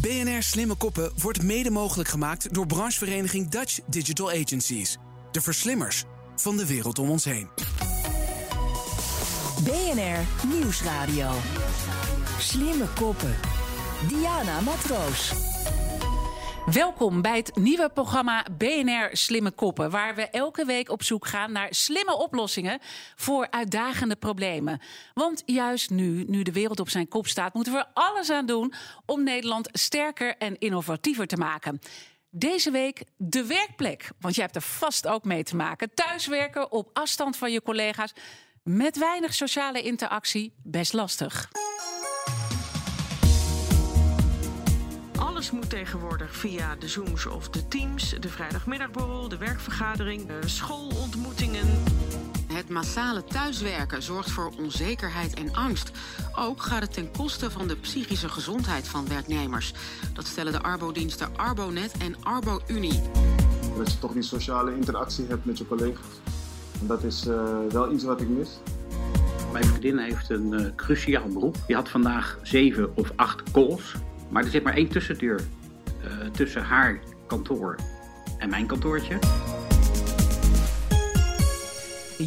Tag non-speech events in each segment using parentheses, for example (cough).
BNR Slimme Koppen wordt mede mogelijk gemaakt door branchevereniging Dutch Digital Agencies. De verslimmers van de wereld om ons heen. BNR Nieuwsradio. Slimme Koppen. Diana Matroos. Welkom bij het nieuwe programma BNR Slimme Koppen, waar we elke week op zoek gaan naar slimme oplossingen voor uitdagende problemen. Want juist nu, nu de wereld op zijn kop staat, moeten we er alles aan doen om Nederland sterker en innovatiever te maken. Deze week de werkplek, want jij hebt er vast ook mee te maken. Thuiswerken op afstand van je collega's met weinig sociale interactie, best lastig. Alles moet tegenwoordig via de Zooms of de Teams, de vrijdagmiddagborrel, de werkvergadering, de schoolontmoetingen. Het massale thuiswerken zorgt voor onzekerheid en angst. Ook gaat het ten koste van de psychische gezondheid van werknemers. Dat stellen de arbodiensten Arbonet en ArboUnie. Dat je toch die sociale interactie hebt met je collega's. En dat is uh, wel iets wat ik mis. Mijn vriendin heeft een uh, cruciaal beroep. Die had vandaag zeven of acht calls. Maar er zit maar één tussendeur uh, tussen haar kantoor en mijn kantoortje.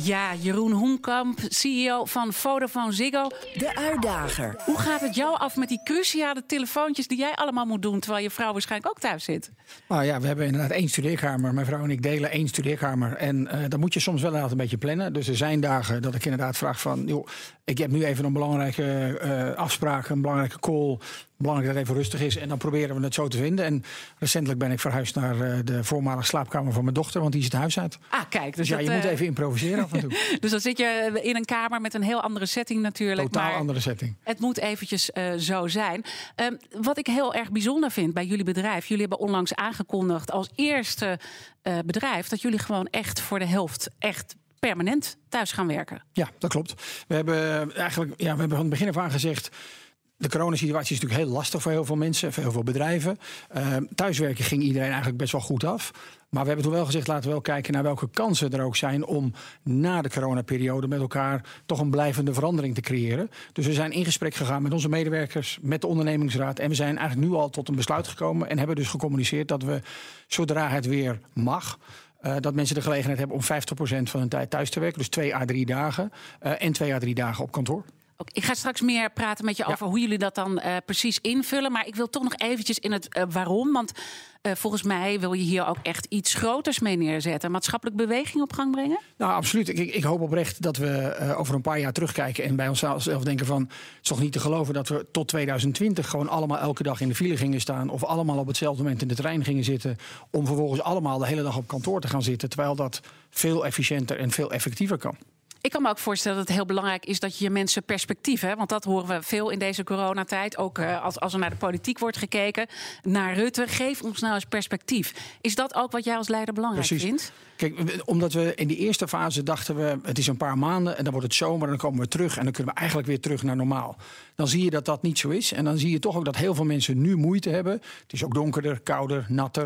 Ja, Jeroen Hoenkamp, CEO van Vodafone Ziggo. De uitdager. Hoe gaat het jou af met die cruciale telefoontjes die jij allemaal moet doen... terwijl je vrouw waarschijnlijk ook thuis zit? Nou ja, we hebben inderdaad één studeerkamer. Mijn vrouw en ik delen één studeerkamer. En uh, dan moet je soms wel inderdaad een beetje plannen. Dus er zijn dagen dat ik inderdaad vraag van... joh, ik heb nu even een belangrijke uh, afspraak, een belangrijke call belangrijk dat het even rustig is. En dan proberen we het zo te vinden. En recentelijk ben ik verhuisd naar uh, de voormalige slaapkamer van mijn dochter, want die is het huis uit. Ah, kijk. Dus, dus ja, dat, je uh, moet even improviseren af en toe. (laughs) dus dan zit je in een kamer met een heel andere setting natuurlijk. Totaal maar andere setting. Het moet eventjes uh, zo zijn. Um, wat ik heel erg bijzonder vind bij jullie bedrijf. Jullie hebben onlangs aangekondigd als eerste bedrijf dat jullie gewoon echt voor de helft echt permanent thuis gaan werken. Ja, dat klopt. We hebben eigenlijk, ja, we hebben van het begin af aan gezegd. De coronasituatie is natuurlijk heel lastig voor heel veel mensen, voor heel veel bedrijven. Uh, thuiswerken ging iedereen eigenlijk best wel goed af. Maar we hebben toen wel gezegd, laten we wel kijken naar welke kansen er ook zijn om na de coronaperiode met elkaar toch een blijvende verandering te creëren. Dus we zijn in gesprek gegaan met onze medewerkers, met de ondernemingsraad. En we zijn eigenlijk nu al tot een besluit gekomen en hebben dus gecommuniceerd dat we, zodra het weer mag, uh, dat mensen de gelegenheid hebben om 50% van hun tijd thuis te werken. Dus twee à drie dagen. Uh, en twee à drie dagen op kantoor. Ik ga straks meer praten met je over ja. hoe jullie dat dan uh, precies invullen. Maar ik wil toch nog eventjes in het uh, waarom. Want uh, volgens mij wil je hier ook echt iets groters mee neerzetten. Maatschappelijke beweging op gang brengen? Nou, absoluut. Ik, ik hoop oprecht dat we over een paar jaar terugkijken en bij onszelf denken van... het is toch niet te geloven dat we tot 2020 gewoon allemaal elke dag in de file gingen staan... of allemaal op hetzelfde moment in de trein gingen zitten... om vervolgens allemaal de hele dag op kantoor te gaan zitten... terwijl dat veel efficiënter en veel effectiever kan. Ik kan me ook voorstellen dat het heel belangrijk is dat je mensen perspectief hebt. Want dat horen we veel in deze coronatijd. Ook uh, als, als er naar de politiek wordt gekeken. Naar Rutte. Geef ons nou eens perspectief. Is dat ook wat jij als leider belangrijk Precies. vindt? Kijk, omdat we in die eerste fase dachten we... het is een paar maanden en dan wordt het zomer en dan komen we terug... en dan kunnen we eigenlijk weer terug naar normaal. Dan zie je dat dat niet zo is. En dan zie je toch ook dat heel veel mensen nu moeite hebben. Het is ook donkerder, kouder, natter.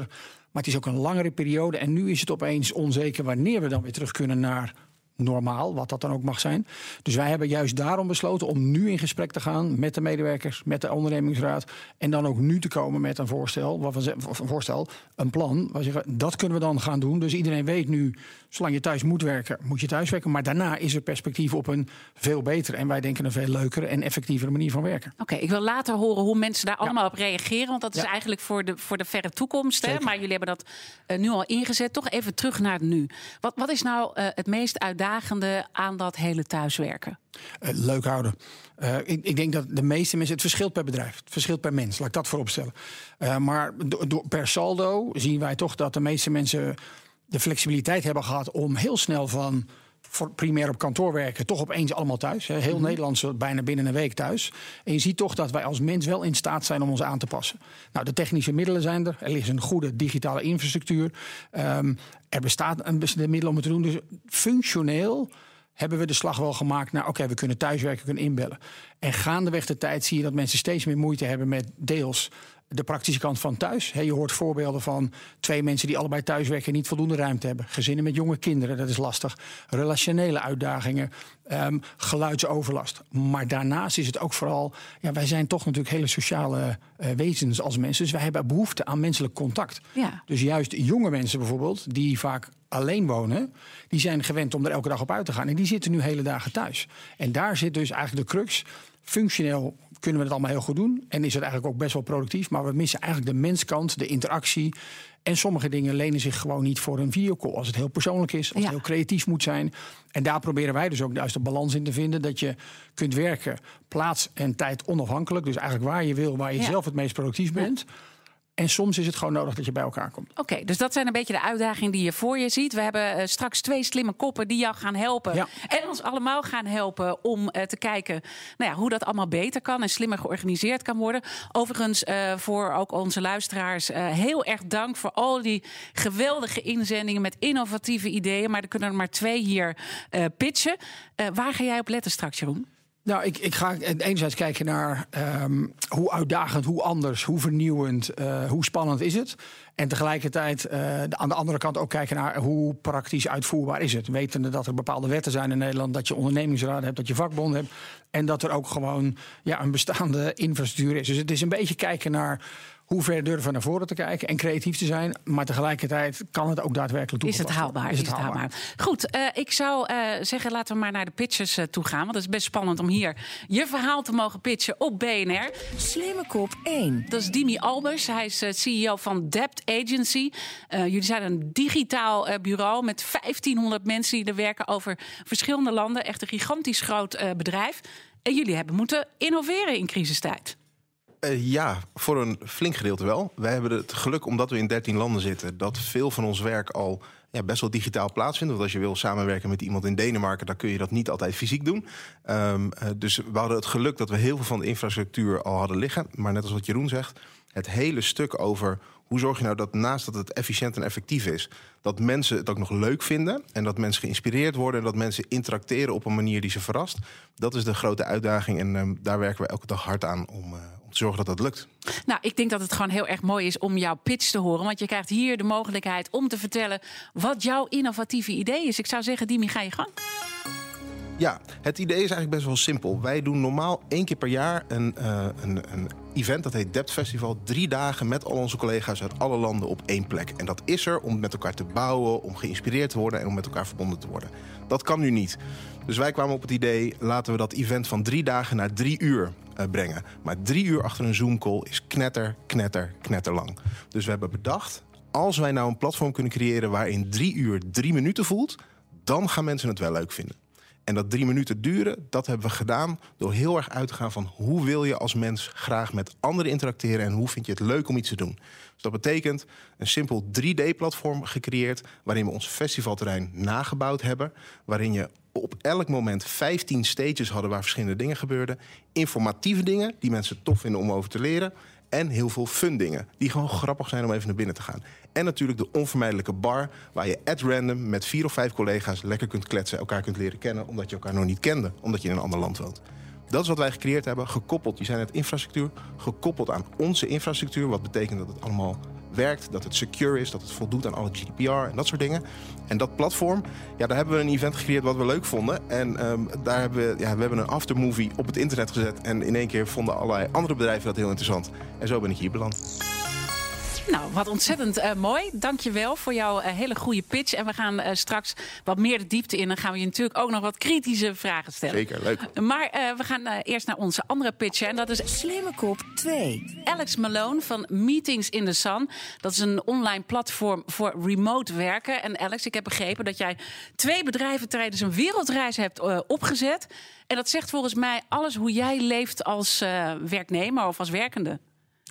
Maar het is ook een langere periode. En nu is het opeens onzeker wanneer we dan weer terug kunnen naar normaal, wat dat dan ook mag zijn. Dus wij hebben juist daarom besloten om nu in gesprek te gaan met de medewerkers, met de ondernemingsraad. En dan ook nu te komen met een voorstel, wat we, een voorstel, een plan. Waar zeggen, dat kunnen we dan gaan doen. Dus iedereen weet nu, zolang je thuis moet werken, moet je thuis werken. Maar daarna is er perspectief op een veel betere en wij denken een veel leukere en effectievere manier van werken. Oké, okay, ik wil later horen hoe mensen daar ja. allemaal op reageren. Want dat is ja. eigenlijk voor de, voor de verre toekomst. Hè? Maar jullie hebben dat uh, nu al ingezet. Toch even terug naar het nu. Wat, wat is nou uh, het meest uitdagende aan dat hele thuiswerken? Uh, leuk houden. Uh, ik, ik, denk dat de meeste mensen. Het verschilt per bedrijf. Het verschilt per mens. Laat ik dat vooropstellen. Uh, maar per saldo zien wij toch dat de meeste mensen de flexibiliteit hebben gehad om heel snel van voor primair op kantoor werken, toch opeens allemaal thuis. Hè. Heel. Nederland zit bijna binnen een week thuis. En je ziet toch dat wij als mens wel in staat zijn om ons aan te passen. Nou, de technische middelen zijn er. Er is een goede digitale infrastructuur. Ehm, er bestaat een middelen om het te doen. Dus functioneel hebben we de slag wel gemaakt naar... oké, we kunnen thuiswerken, kunnen inbellen. En gaandeweg de tijd zie je dat mensen steeds meer moeite hebben... met deels de praktische kant van thuis. He, je hoort voorbeelden van twee mensen die allebei thuiswerken... en niet voldoende ruimte hebben. Gezinnen met jonge kinderen, dat is lastig. Relationele uitdagingen, ehm, geluidsoverlast. Maar daarnaast is het ook vooral... Ja, wij zijn toch natuurlijk hele sociale eh, wezens als mensen. Dus wij hebben behoefte aan menselijk contact. Ja. Dus juist jonge mensen bijvoorbeeld, die vaak alleen wonen, die zijn gewend om er elke dag op uit te gaan. En die zitten nu hele dagen thuis. En daar zit dus eigenlijk de crux. Functioneel kunnen we het allemaal heel goed doen. En is het eigenlijk ook best wel productief. Maar we missen eigenlijk de menskant, de interactie. En sommige dingen lenen zich gewoon niet voor een videocall. Als het heel persoonlijk is, als Ja. het heel creatief moet zijn. En daar proberen wij dus ook juist de balans in te vinden. Dat je kunt werken plaats en tijd onafhankelijk. Dus eigenlijk waar je wil, waar je Ja. zelf het meest productief bent. En soms is het gewoon nodig dat je bij elkaar komt. Oké, dus dat zijn een beetje de uitdagingen die je voor je ziet. We hebben eh, straks twee slimme koppen die jou gaan helpen. Ja. En ons allemaal gaan helpen om eh, te kijken nou ja, hoe dat allemaal beter kan en slimmer georganiseerd kan worden. Overigens, eh, voor ook onze luisteraars, heel erg dank voor al die geweldige inzendingen met innovatieve ideeën. Maar er kunnen er maar twee hier pitchen. Waar ga jij op letten straks, Jeroen? Nou, ik, ik ga enerzijds kijken naar ehm, hoe uitdagend, hoe anders, hoe vernieuwend, eh, hoe spannend is het. En tegelijkertijd eh, aan de andere kant ook kijken naar hoe praktisch uitvoerbaar is het. Wetende dat er bepaalde wetten zijn in Nederland, dat je ondernemingsraad hebt, dat je vakbonden hebt. En dat er ook gewoon ja, een bestaande infrastructuur is. Dus het is een beetje kijken naar hoe ver durven we naar voren te kijken en creatief te zijn. Maar tegelijkertijd kan het ook daadwerkelijk Is het haalbaar? Is het haalbaar? Goed, eh, ik zou eh, zeggen, laten we maar naar de pitches eh, toe gaan. Want het is best spannend om hier je verhaal te mogen pitchen op BNR. Slimme kop 1. Dat is Dimi Albers. Hij is CEO van Debt Agency. Eh, jullie zijn een digitaal bureau met 1500 mensen die er werken over verschillende landen. Echt een gigantisch groot eh, bedrijf. En jullie hebben moeten innoveren in crisistijd. Eh, ja, voor een flink gedeelte wel. Wij hebben het geluk, omdat we in 13 landen zitten, dat veel van ons werk al ja, best wel digitaal plaatsvindt. Want als je wil samenwerken met iemand in Denemarken, dan kun je dat niet altijd fysiek doen. Ehm, eh, dus we hadden het geluk dat we heel veel van de infrastructuur al hadden liggen. Maar net als wat Jeroen zegt, het hele stuk over hoe zorg je nou dat naast dat het efficiënt en effectief is, dat mensen het ook nog leuk vinden en dat mensen geïnspireerd worden en dat mensen interacteren op een manier die ze verrast. Dat is de grote uitdaging en ehm, daar werken we elke dag hard aan om, te zorgen dat dat lukt. Nou, ik denk dat het gewoon heel erg mooi is om jouw pitch te horen. Want je krijgt hier de mogelijkheid om te vertellen wat jouw innovatieve idee is. Ik zou zeggen, Dimi, ga je gang. Ja, het idee is eigenlijk best wel simpel. Wij doen normaal één keer per jaar een, eh, een, een event, dat heet Debt Festival. Drie dagen met al onze collega's uit alle landen op één plek. En dat is er om met elkaar te bouwen, om geïnspireerd te worden en om met elkaar verbonden te worden. Dat kan nu niet. Dus wij kwamen op het idee, laten we dat event van drie dagen naar drie uur brengen. Maar drie uur achter een Zoom-call is knetter, knetter, knetterlang. Dus we hebben bedacht, als wij nou een platform kunnen creëren waarin drie uur drie minuten voelt, dan gaan mensen het wel leuk vinden. En dat drie minuten duren, dat hebben we gedaan door heel erg uit te gaan van hoe wil je als mens graag met anderen interacteren en hoe vind je het leuk om iets te doen. Dus dat betekent een simpel 3D-platform gecreëerd waarin we ons festivalterrein nagebouwd hebben, waarin je op elk moment 15 stages hadden waar verschillende dingen gebeurden, informatieve dingen die mensen tof vinden om over te leren en heel veel fun dingen die gewoon grappig zijn om even naar binnen te gaan. En natuurlijk de onvermijdelijke bar, waar je at random met vier of vijf collega's lekker kunt kletsen, elkaar kunt leren kennen, omdat je elkaar nog niet kende, omdat je in een ander land woont. Dat is wat wij gecreëerd hebben, gekoppeld, je zei net infrastructuur, gekoppeld aan onze infrastructuur, wat betekent dat het allemaal werkt, dat het secure is, dat het voldoet aan alle GDPR en dat soort dingen. En dat platform, ja, daar hebben we een event gecreëerd wat we leuk vonden. En ehm, daar hebben we, ja, we hebben een aftermovie op het internet gezet. En in één keer vonden allerlei andere bedrijven dat heel interessant. En zo ben ik hier beland. Nou, wat ontzettend eh, mooi. Dank je wel voor jouw eh, hele goede pitch. En we gaan eh, straks wat meer de diepte in. Dan gaan we je natuurlijk ook nog wat kritische vragen stellen. Zeker, leuk. Maar eh, we gaan eh, eerst naar onze andere pitch. En dat is Slimme kop 2. Alex Malone van Meetings in the Sun. Dat is een online platform voor remote werken. En Alex, ik heb begrepen dat jij twee bedrijven tijdens een wereldreis hebt eh, opgezet. En dat zegt volgens mij alles hoe jij leeft als eh, werknemer of als werkende.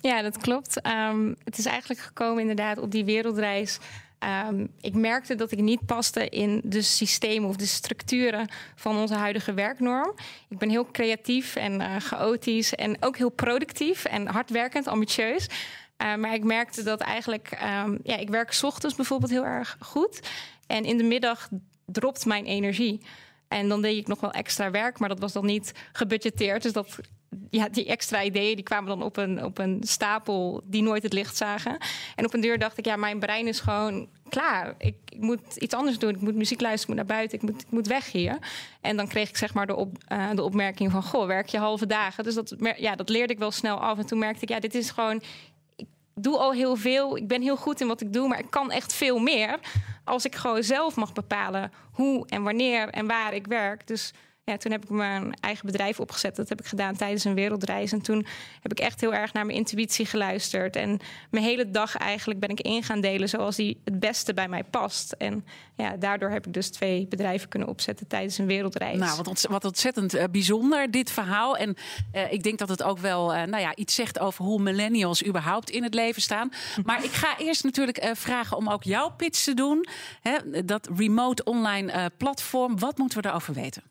Ja, dat klopt. Ehm, het is eigenlijk gekomen inderdaad op die wereldreis. Ehm, ik merkte dat ik niet paste in de systemen of de structuren van onze huidige werknorm. Ik ben heel creatief en uh, chaotisch en ook heel productief en hardwerkend, ambitieus. Uh, maar ik merkte dat eigenlijk, um, ja, ik werk ochtends bijvoorbeeld heel erg goed. En in de middag dropt mijn energie. En dan deed ik nog wel extra werk, maar dat was dan niet gebudgeteerd. Dus dat, ja, die extra ideeën die kwamen dan op een, op een stapel die nooit het licht zagen. En op een deur dacht ik, ja, mijn brein is gewoon klaar. Ik, ik moet iets anders doen. Ik moet muziek luisteren, ik moet naar buiten, ik moet, ik moet weg hier. En dan kreeg ik zeg maar de, op, uh, de opmerking van, goh, werk je halve dagen? Dus dat, ja, dat leerde ik wel snel af. En toen merkte ik, ja, dit is gewoon doe al heel veel. Ik ben heel goed in wat ik doe, maar ik kan echt veel meer. Als ik gewoon zelf mag bepalen hoe en wanneer en waar ik werk. Dus ja, toen heb ik mijn eigen bedrijf opgezet. Dat heb ik gedaan tijdens een wereldreis. En toen heb ik echt heel erg naar mijn intuïtie geluisterd. En mijn hele dag eigenlijk ben ik in gaan delen zoals die het beste bij mij past. En ja, daardoor heb ik dus twee bedrijven kunnen opzetten tijdens een wereldreis. Nou, wat, ontzettend, wat ontzettend uh, bijzonder, dit verhaal. En uh, ik denk dat het ook wel uh, nou ja, iets zegt over hoe millennials überhaupt in het leven staan. Maar ik ga eerst natuurlijk vragen om ook jouw pitch te doen. Hè, dat remote online platform. Wat moeten we erover weten?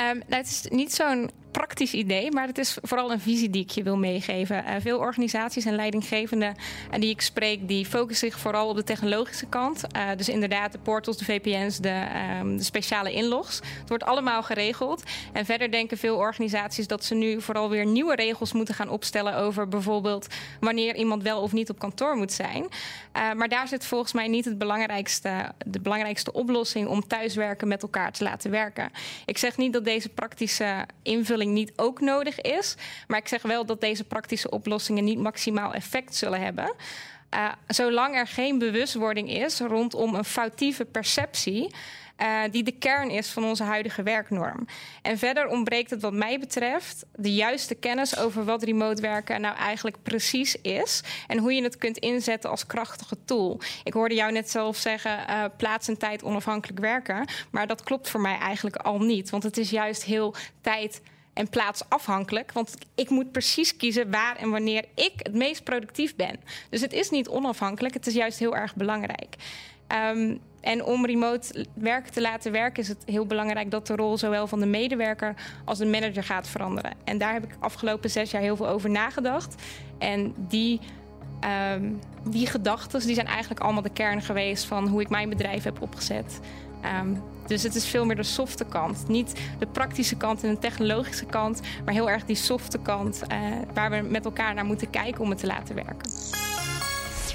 Um, nou, het is niet zo'n praktisch idee, maar het is vooral een visie die ik je wil meegeven. Uh, veel organisaties en leidinggevenden uh, die ik spreek, die focussen zich vooral op de technologische kant. Uh, dus inderdaad de portals, de VPN's, de, um, de, speciale inlogs. Het wordt allemaal geregeld. En verder denken veel organisaties dat ze nu vooral weer nieuwe regels moeten gaan opstellen over bijvoorbeeld wanneer iemand wel of niet op kantoor moet zijn. maar daar zit volgens mij niet het belangrijkste, de belangrijkste oplossing om thuiswerken met elkaar te laten werken. Ik zeg niet dat deze praktische invulling niet ook nodig is. Maar ik zeg wel dat deze praktische oplossingen niet maximaal effect zullen hebben. Uh, zolang er geen bewustwording is rondom een foutieve perceptie. Uh, die de kern is van onze huidige werknorm. En verder ontbreekt het wat mij betreft de juiste kennis over wat remote werken nou eigenlijk precies is en hoe je het kunt inzetten als krachtige tool. Ik hoorde jou net zelf zeggen uh, plaats en tijd onafhankelijk werken, maar dat klopt voor mij eigenlijk al niet, want het is juist heel tijd en plaatsafhankelijk. Want ik moet precies kiezen waar en wanneer ik het meest productief ben. Dus het is niet onafhankelijk, het is juist heel erg belangrijk. Um, en om remote werk te laten werken is het heel belangrijk dat de rol zowel van de medewerker als de manager gaat veranderen. En daar heb ik afgelopen zes jaar heel veel over nagedacht. En die, um, die gedachten die zijn eigenlijk allemaal de kern geweest van hoe ik mijn bedrijf heb opgezet. Um, dus het is veel meer de softe kant. Niet de praktische kant en de technologische kant, maar heel erg die softe kant uh, waar we met elkaar naar moeten kijken om het te laten werken.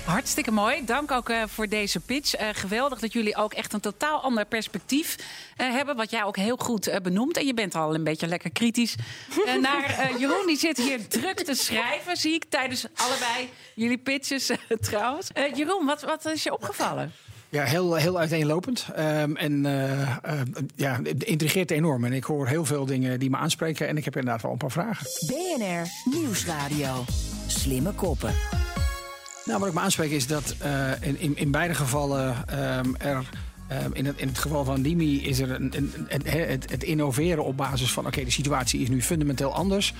Hartstikke mooi. Dank ook uh, voor deze pitch. Uh, geweldig dat jullie ook echt een totaal ander perspectief uh, hebben. Wat jij ook heel goed benoemt. En je bent al een beetje lekker kritisch (laughs) naar Jeroen. Die zit hier druk te schrijven, zie ik, tijdens allebei jullie pitches trouwens. Jeroen, wat, wat is je opgevallen? Ja, heel, heel uiteenlopend. Um, en uh, uh, ja, het intrigeert enorm. En ik hoor heel veel dingen die me aanspreken. En ik heb inderdaad wel een paar vragen. BNR Nieuwsradio. Slimme koppen. Nou, wat ik me aanspreek is dat uh, in, in, in, beide gevallen um, er. Um, in, het, in het geval van Dimi is er een, een, een, het, het, innoveren op basis van: oké, okay, de situatie is nu fundamenteel anders.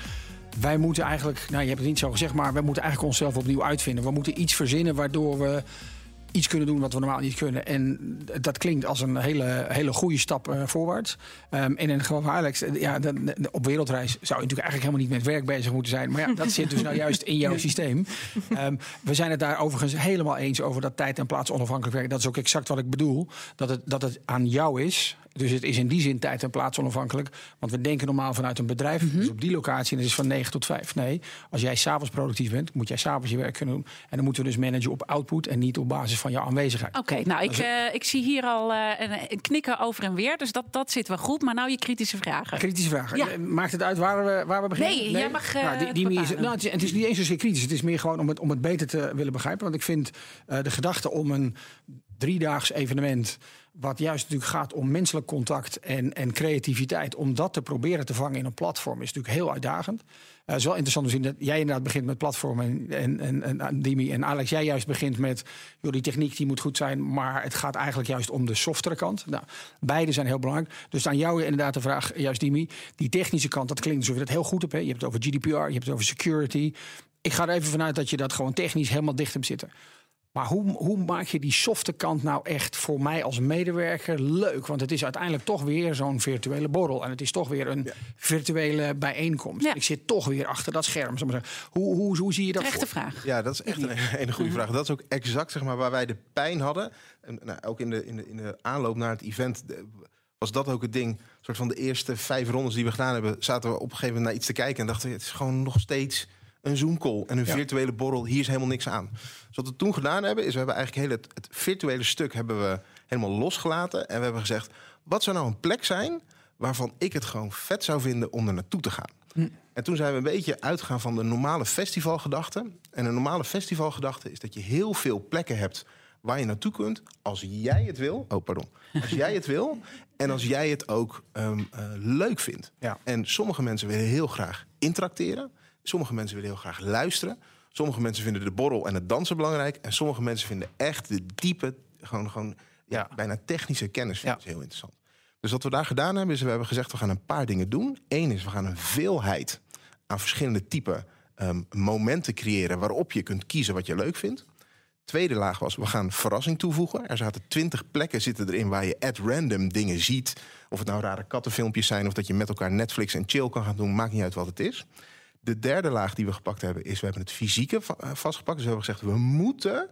Wij moeten eigenlijk, nou je hebt het niet zo gezegd, maar we moeten eigenlijk onszelf opnieuw uitvinden. We moeten iets verzinnen waardoor we iets kunnen doen wat we normaal niet kunnen. En dat klinkt als een hele, hele goede stap uh, voorwaarts. Um, en in het geval van Alex, eh, ja, de, de, op wereldreis zou je natuurlijk eigenlijk helemaal niet met werk bezig moeten zijn. Maar ja, dat zit dus nou juist in jouw systeem. Um, we zijn het daar overigens helemaal eens over dat tijd en plaats onafhankelijk werk. Dat is ook exact wat ik bedoel. Dat het, dat het aan jou is dus het is in die zin tijd en plaats onafhankelijk. Want we denken normaal vanuit een bedrijf. Mm -hmm. Dus op die locatie, en het is van 9 tot 5. Nee, als jij s'avonds productief bent, moet jij s'avonds je werk kunnen doen. En dan moeten we dus managen op output en niet op basis van jouw aanwezigheid. Oké, okay, nou, ik, uh, ik zie hier al uh, een, knikken over en weer. Dus dat, dat zit wel goed. Maar nou je kritische vragen. Kritische vragen. Ja. Maakt het uit waar we, waar we beginnen? Nee, nee? jij mag. Uh, nou, die, die is, nou, het, is, het is niet eens zozeer kritisch. Het is meer gewoon om het, om het beter te willen begrijpen. Want ik vind de gedachte om een driedaags evenement wat juist natuurlijk gaat om menselijk contact en, en creativiteit, om dat te proberen te vangen in een platform, is natuurlijk heel uitdagend. Uh, het is wel interessant te zien dat jij inderdaad begint met platformen en, en, en, en Dimi en Alex, jij juist begint met joh, die techniek die moet goed zijn, maar het gaat eigenlijk juist om de softere kant. Nou, beide zijn heel belangrijk. Dus aan jou inderdaad de vraag, juist Dimi, die technische kant, dat klinkt alsof je dat heel goed hebt. Hè? Je hebt het over GDPR, je hebt het over security. Ik ga er even vanuit dat je dat gewoon technisch helemaal dicht hebt zitten. Maar hoe, hoe maak je die softe kant nou echt voor mij als medewerker leuk? Want het is uiteindelijk toch weer zo'n virtuele borrel. En het is toch weer een virtuele bijeenkomst. Ik zit toch weer achter dat scherm. Hoe, hoe, hoe zie je dat? Echte vraag. Ja, dat is echt een hele goede vraag. Dat is ook exact zeg maar, waar wij de pijn hadden. En, nou, ook in de, in, de, in de aanloop naar het event was dat ook het ding. Een soort van de eerste vijf rondes die we gedaan hebben, zaten we op een gegeven moment naar iets te kijken en dachten we, het is gewoon nog steeds een Zoom-call en een virtuele borrel. Hier is helemaal niks aan. Dus wat we toen gedaan hebben, is we hebben eigenlijk heel het, het, virtuele stuk hebben we helemaal losgelaten. En we hebben gezegd, wat zou nou een plek zijn waarvan ik het gewoon vet zou vinden om er naartoe te gaan? Hm. En toen zijn we een beetje uitgegaan van de normale festivalgedachte. En een normale festivalgedachte is dat je heel veel plekken hebt waar je naartoe kunt als jij het wil. Oh, pardon. Als jij het wil en als jij het ook um, uh, leuk vindt. Ja. En sommige mensen willen heel graag interacteren. Sommige mensen willen heel graag luisteren. Sommige mensen vinden de borrel en het dansen belangrijk. En sommige mensen vinden echt de diepe, gewoon, gewoon ja, bijna technische kennis ja. heel interessant. Dus wat we daar gedaan hebben, is we hebben gezegd: we gaan een paar dingen doen. Eén is, we gaan een veelheid aan verschillende type um, momenten creëren waarop je kunt kiezen wat je leuk vindt. Tweede laag was, we gaan verrassing toevoegen. Er zaten twintig plekken zitten erin waar je at random dingen ziet. Of het nou rare kattenfilmpjes zijn of dat je met elkaar Netflix en chill kan gaan doen. Maakt niet uit wat het is. De derde laag die we gepakt hebben is, we hebben het fysieke eh, vastgepakt. Dus we hebben gezegd, we moeten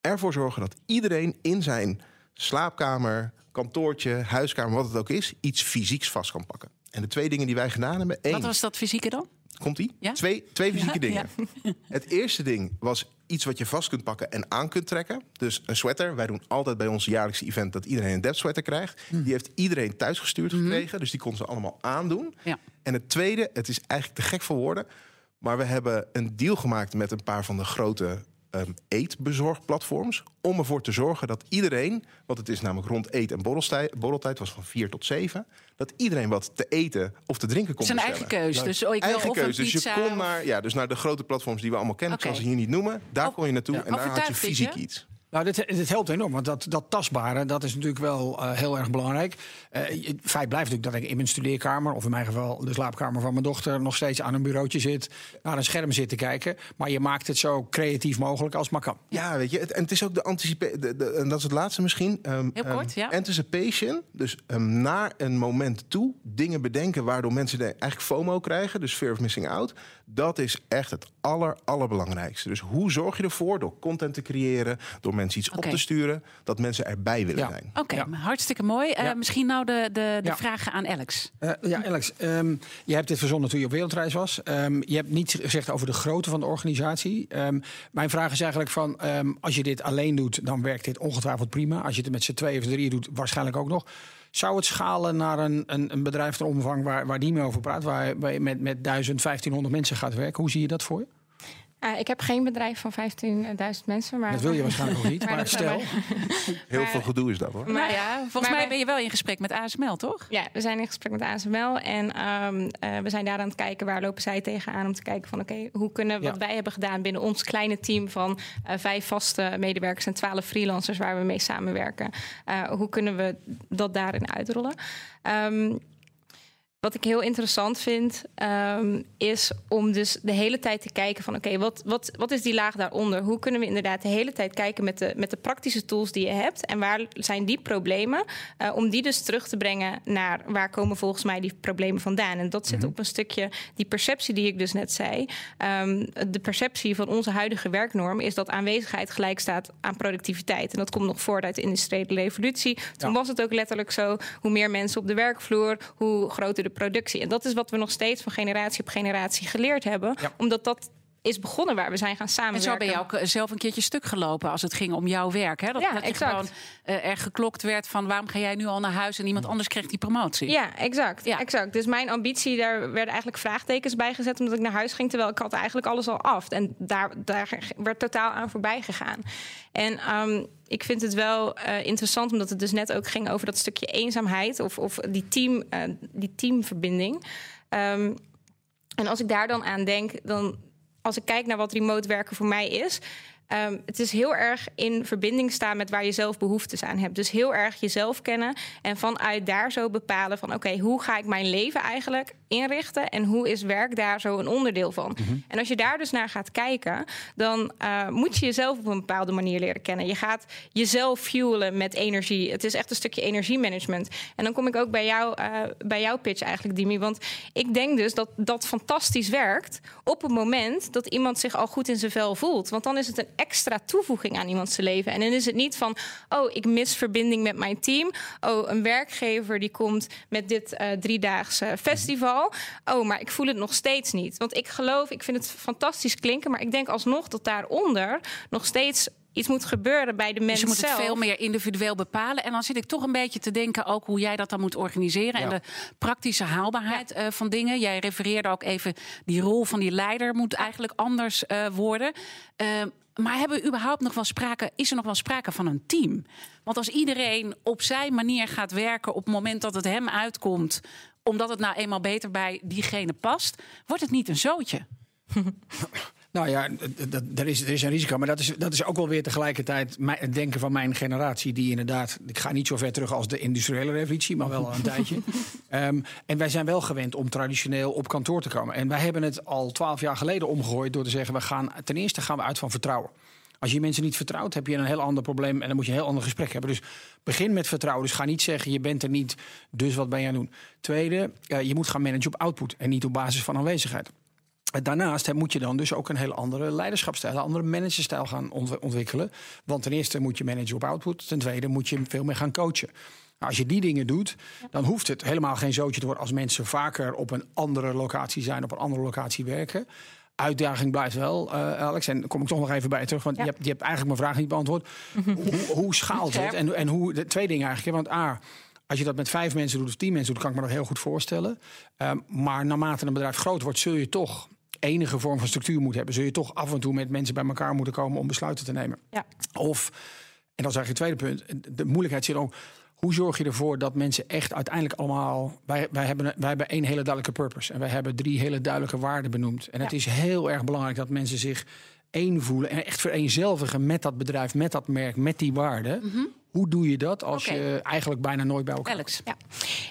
ervoor zorgen dat iedereen in zijn slaapkamer, kantoortje, huiskamer, wat het ook is, iets fysieks vast kan pakken. En de twee dingen die wij gedaan hebben. Één, wat was dat fysieke dan? Komt-ie? Ja? Twee, twee fysieke dingen. Het eerste ding was iets wat je vast kunt pakken en aan kunt trekken. Dus een sweater. Wij doen altijd bij ons jaarlijkse event dat iedereen een depth sweater krijgt. Hmm. Die heeft iedereen thuisgestuurd mm gekregen. Dus die kon ze allemaal aandoen. Ja. En het tweede, het is eigenlijk te gek voor woorden. Maar we hebben een deal gemaakt met een paar van de grote um, eetbezorgplatforms. Om ervoor te zorgen dat iedereen, want het is namelijk rond eet- en borreltijd, borreltijd was van 4 tot 7, dat iedereen wat te eten of te drinken kon Zijn eigen keuze. Dus oh, ik wil eigen keuze. Dus je kon naar, ja, dus naar de grote platforms die we allemaal kennen, okay. ik zal ze hier niet noemen. Daar kon je naartoe en daar had je fysiek iets. Nou, dit, dit helpt enorm, want dat, dat tastbare, dat is natuurlijk wel uh, heel erg belangrijk. Uh, het feit blijft natuurlijk dat ik in mijn studeerkamer, of in mijn geval de slaapkamer van mijn dochter, nog steeds aan een bureautje zit, naar een scherm zit te kijken. Maar je maakt het zo creatief mogelijk als maar kan. Ja, weet je, het, en het is ook de anticipatie, en dat is het laatste misschien. Um, heel kort, um, ja. Anticipation, dus um, naar een moment toe dingen bedenken waardoor mensen eigenlijk FOMO krijgen, dus fear of missing out. Dat is echt het aller, allerbelangrijkste. Dus hoe zorg je ervoor door content te creëren, door mensen iets op te sturen, dat mensen erbij willen ja. zijn. Oké, okay, hartstikke mooi. Uh, misschien nou de, de, de vragen aan Alex. Uh, ja, Alex, um, je hebt dit verzonnen toen je op wereldreis was. Um, je hebt niets gezegd over de grootte van de organisatie. Um, mijn vraag is eigenlijk van, als je dit alleen doet, dan werkt dit ongetwijfeld prima. Als je het met z'n twee of drieën doet, waarschijnlijk ook nog. Zou het schalen naar een, een, een bedrijf ter omvang waar, waar die mee over praat, waar, waar je met, met 1000, 1500 mensen gaat werken? Hoe zie je dat voor je? Uh, ik heb geen bedrijf van 15.000 mensen. Maar... Dat wil je waarschijnlijk nog niet, maar, maar stel. (laughs) Heel veel gedoe is dat hoor. Maar ja, volgens mij ben je wel in gesprek met ASML, toch? Ja, we zijn in gesprek met ASML. En um, uh, we zijn daar aan het kijken waar lopen zij tegenaan. Om te kijken van oké, okay, hoe kunnen wat ja. wij hebben gedaan binnen ons kleine team van uh, vijf vaste medewerkers en twaalf freelancers waar we mee samenwerken. hoe kunnen we dat daarin uitrollen? Um, wat ik heel interessant vind, um, is om dus de hele tijd te kijken van oké, okay, wat, wat, wat is die laag daaronder? Hoe kunnen we inderdaad de hele tijd kijken met de, met de praktische tools die je hebt en waar zijn die problemen? Uh, om die dus terug te brengen naar waar komen volgens mij die problemen vandaan? En dat zit mm-hmm. op een stukje die perceptie die ik dus net zei. Um, de perceptie van onze huidige werknorm is dat aanwezigheid gelijk staat aan productiviteit. En dat komt nog voort uit de industriële revolutie. Toen ja. was het ook letterlijk zo: hoe meer mensen op de werkvloer, hoe groter de productie. En dat is wat we nog steeds van generatie op generatie geleerd hebben. Ja. Omdat dat is begonnen waar we zijn gaan samenwerken. En zo ben je ook eh, zelf een keertje stuk gelopen als het ging om jouw werk. Hè? Dat, ja, dat je exact. gewoon uh, er geklokt werd van waarom ga jij nu al naar huis en iemand anders krijgt die promotie. Ja, exact. Ja. exact. Dus mijn ambitie, daar werden eigenlijk vraagtekens bij gezet omdat ik naar huis ging. Terwijl ik had eigenlijk alles al af. En daar, daar werd totaal aan voorbij gegaan. En um, ik vind het wel uh, interessant, omdat het dus net ook ging over dat stukje eenzaamheid of, of die, team, uh, die teamverbinding. Um, en als ik daar dan aan denk, dan als ik kijk naar wat remote werken voor mij is. Ehm, het is heel erg in verbinding staan met waar je zelf behoeftes aan hebt. Dus heel erg jezelf kennen en vanuit daar zo bepalen van oké, hoe ga ik mijn leven eigenlijk inrichten en hoe is werk daar zo een onderdeel van. Mhm. En als je daar dus naar gaat kijken, dan uh, moet je jezelf op een bepaalde manier leren kennen. Je gaat jezelf fuelen met energie. Het is echt een stukje energiemanagement. En dan kom ik ook bij, jou, uh, bij jouw pitch eigenlijk, Dimi. Want ik denk dus dat dat fantastisch werkt op het moment dat iemand zich al goed in zijn vel voelt. Want dan is het een extra toevoeging aan iemands leven. En dan is het niet van, oh, ik mis verbinding met mijn team. Oh, een werkgever die komt met dit uh, driedaagse festival. Oh, maar ik voel het nog steeds niet. Want ik geloof, ik vind het fantastisch klinken, maar ik denk alsnog dat daaronder nog steeds iets moet gebeuren bij de mensen dus je moet zelf. het veel meer individueel bepalen. En dan zit ik toch een beetje te denken ook hoe jij dat dan moet organiseren. En de praktische haalbaarheid ja. uh, van dingen. Jij refereerde ook even, die rol van die leider moet eigenlijk anders uh, worden. Uh, maar hebben we überhaupt nog wel sprake, is er nog wel sprake van een team? Want als iedereen op zijn manier gaat werken op het moment dat het hem uitkomt, omdat het nou eenmaal beter bij diegene past, wordt het niet een zootje. (laughs) Nou ja, er is, er is een risico. Maar dat is, dat is ook wel weer tegelijkertijd het denken van mijn generatie. Die inderdaad, ik ga niet zo ver terug als de industriële revolutie, maar wel al een (laughs) tijdje. Um, en wij zijn wel gewend om traditioneel op kantoor te komen. En wij hebben het al twaalf jaar geleden omgegooid door te zeggen: we gaan, ten eerste gaan we uit van vertrouwen. Als je mensen niet vertrouwt, heb je een heel ander probleem en dan moet je een heel ander gesprek hebben. Dus begin met vertrouwen. Dus ga niet zeggen, je bent er niet, dus wat ben je aan het doen? Tweede, uh, je moet gaan managen op output en niet op basis van aanwezigheid. Daarnaast moet je dan dus ook een hele andere leiderschapsstijl, een andere managerstijl gaan ontwikkelen. Want ten eerste moet je managen op output. Ten tweede moet je veel meer gaan coachen. Nou, als je die dingen doet, dan hoeft het helemaal geen zootje te worden als mensen vaker op een andere locatie zijn, op een andere locatie werken. Uitdaging blijft wel, uh, Alex. En daar kom ik toch nog even bij terug, want ja. je, hebt, je hebt eigenlijk mijn vraag niet beantwoord. hoe, hoe schaalt het? En, en hoe, de, twee dingen eigenlijk. Want A, als je dat met vijf mensen doet of tien mensen doet, kan ik me dat heel goed voorstellen. Um, maar naarmate een bedrijf groot wordt, zul je toch enige vorm van structuur moeten hebben. Zul je toch af en toe met mensen bij elkaar moeten komen om besluiten te nemen. Ja. Of, en dat is eigenlijk het tweede punt, de moeilijkheid zit ook. Hoe zorg je ervoor dat mensen echt uiteindelijk allemaal. Wij, wij, hebben, wij hebben één hele duidelijke purpose. En wij hebben drie hele duidelijke waarden benoemd. En het is heel erg belangrijk dat mensen zich één voelen. En echt vereenzelvigen met dat bedrijf, met dat merk, met die waarden. Mhm. Hoe doe je dat als je eigenlijk bijna nooit bij elkaar Alex. Ja.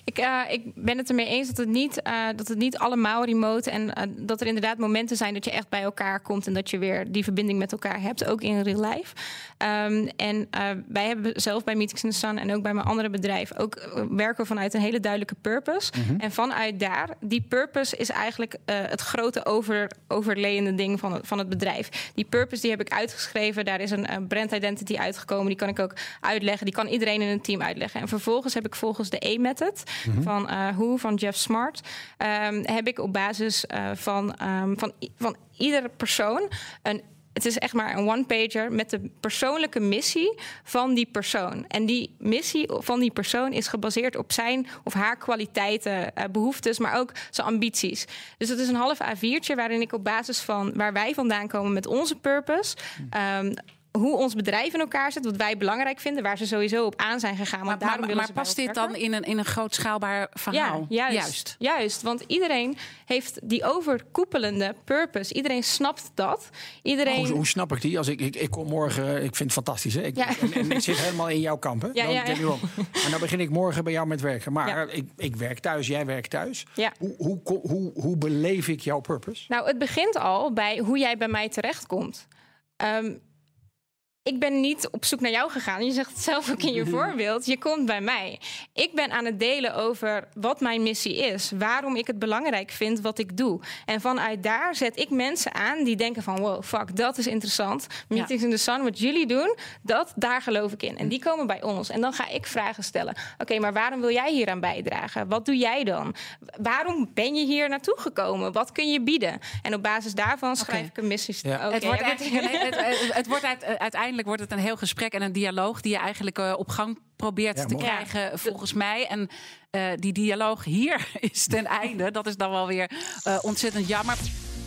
Ik, eh, ik ben het ermee eens dat het niet, eh, dat het niet allemaal remote en eh, dat er inderdaad momenten zijn dat je echt bij elkaar komt en dat je weer die verbinding met elkaar hebt, ook in real life. Ehm, en wij hebben zelf bij Meetings in the Sun en ook bij mijn andere bedrijf ook werken we vanuit een hele duidelijke purpose. Mhm. En vanuit daar, die purpose is eigenlijk het grote over, overlayende ding van het, van het bedrijf. Die purpose die heb ik uitgeschreven, daar is een, een brand identity uitgekomen, die kan ik ook uitleggen, die kan iedereen in een team uitleggen. En vervolgens heb ik volgens de E-method Mhm. van eh Who, van Jeff Smart, ehm, heb ik op basis eh, van, ehm, van, van iedere persoon een het is echt maar een one-pager met de persoonlijke missie van die persoon. En die missie van die persoon is gebaseerd op zijn of haar kwaliteiten, eh, behoeftes, maar ook zijn ambities. Dus het is een half A4'tje waarin ik op basis van waar wij vandaan komen met onze purpose. ehm, hoe ons bedrijf in elkaar zit, wat wij belangrijk vinden, waar ze sowieso op aan zijn gegaan. Maar, maar, maar bij past dit dan in een, in een groot schaalbaar verhaal? Ja, juist, juist. Want iedereen heeft die overkoepelende purpose. Iedereen snapt dat. Iedereen... Hoe, hoe snap ik die? Als ik, ik, ik kom morgen, ik vind het fantastisch. Hè? Ik, Ja. en, en ik zit helemaal in jouw kamp. Hè? Ja, Dan- ja, ja. ken je wel. En dan begin ik morgen bij jou met werken. Maar Ja. ik, ik werk thuis, jij werkt thuis. Ja. Hoe, hoe, hoe, hoe, beleef ik jouw purpose? Nou, het begint al bij hoe jij bij mij terechtkomt. Ehm, ik ben niet op zoek naar jou gegaan. Je zegt het zelf ook in je (laughs) voorbeeld. Je komt bij mij. Ik ben aan het delen over wat mijn missie is. Waarom ik het belangrijk vind wat ik doe. En vanuit daar zet ik mensen aan die denken van... wow, fuck, dat is interessant. Meetings in the Sun, wat jullie doen, dat, daar geloof ik in. En die komen bij ons. En dan ga ik vragen stellen. Oké, maar waarom wil jij hier aan bijdragen? Wat doe jij dan? Waarom ben je hier naartoe gekomen? Wat kun je bieden? En op basis daarvan schrijf ik een missie. Ja. Het, wordt het, het, het wordt uit- uiteindelijk (laughs) wordt het een heel gesprek en een dialoog die je eigenlijk eh, op gang probeert Ja, te mooi. krijgen, volgens mij. En eh, die dialoog hier (laughs) is ten einde. Dat is dan wel weer eh, ontzettend jammer.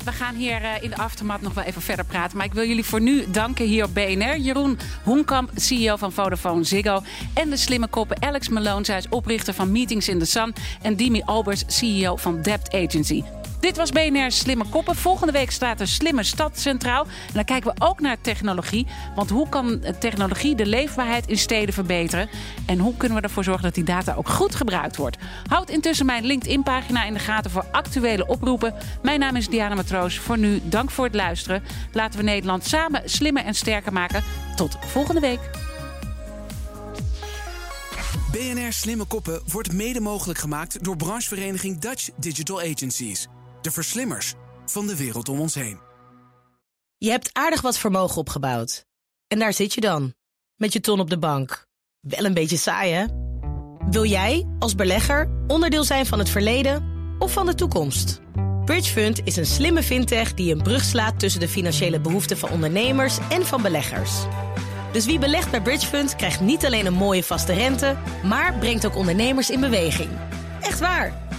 We gaan hier eh, in de aftermath nog wel even verder praten. Maar ik wil jullie voor nu danken hier op BNR. Jeroen Hoenkamp, CEO van Vodafone Ziggo. En de slimme koppen Alex Malone. Zij is oprichter van Meetings in the Sun. En Dimi Albers, CEO van Debt Agency. Dit was BNR Slimme Koppen. Volgende week staat er Slimme Stad centraal. En dan kijken we ook naar technologie. Want hoe kan technologie de leefbaarheid in steden verbeteren? En hoe kunnen we ervoor zorgen dat die data ook goed gebruikt wordt? Houd intussen mijn LinkedIn-pagina in de gaten voor actuele oproepen. Mijn naam is Diana Matroos. Voor nu, dank voor het luisteren. Laten we Nederland samen slimmer en sterker maken. Tot volgende week. BNR Slimme Koppen wordt mede mogelijk gemaakt door branchevereniging Dutch Digital Agencies. De verslimmers van de wereld om ons heen. Je hebt aardig wat vermogen opgebouwd. En daar zit je dan, met je ton op de bank. Wel een beetje saai, hè? Wil jij, als belegger, onderdeel zijn van het verleden of van de toekomst? Bridgefund is een slimme fintech die een brug slaat tussen de financiële behoeften van ondernemers en van beleggers. Dus wie belegt bij Bridgefund krijgt niet alleen een mooie vaste rente, maar brengt ook ondernemers in beweging. Echt waar,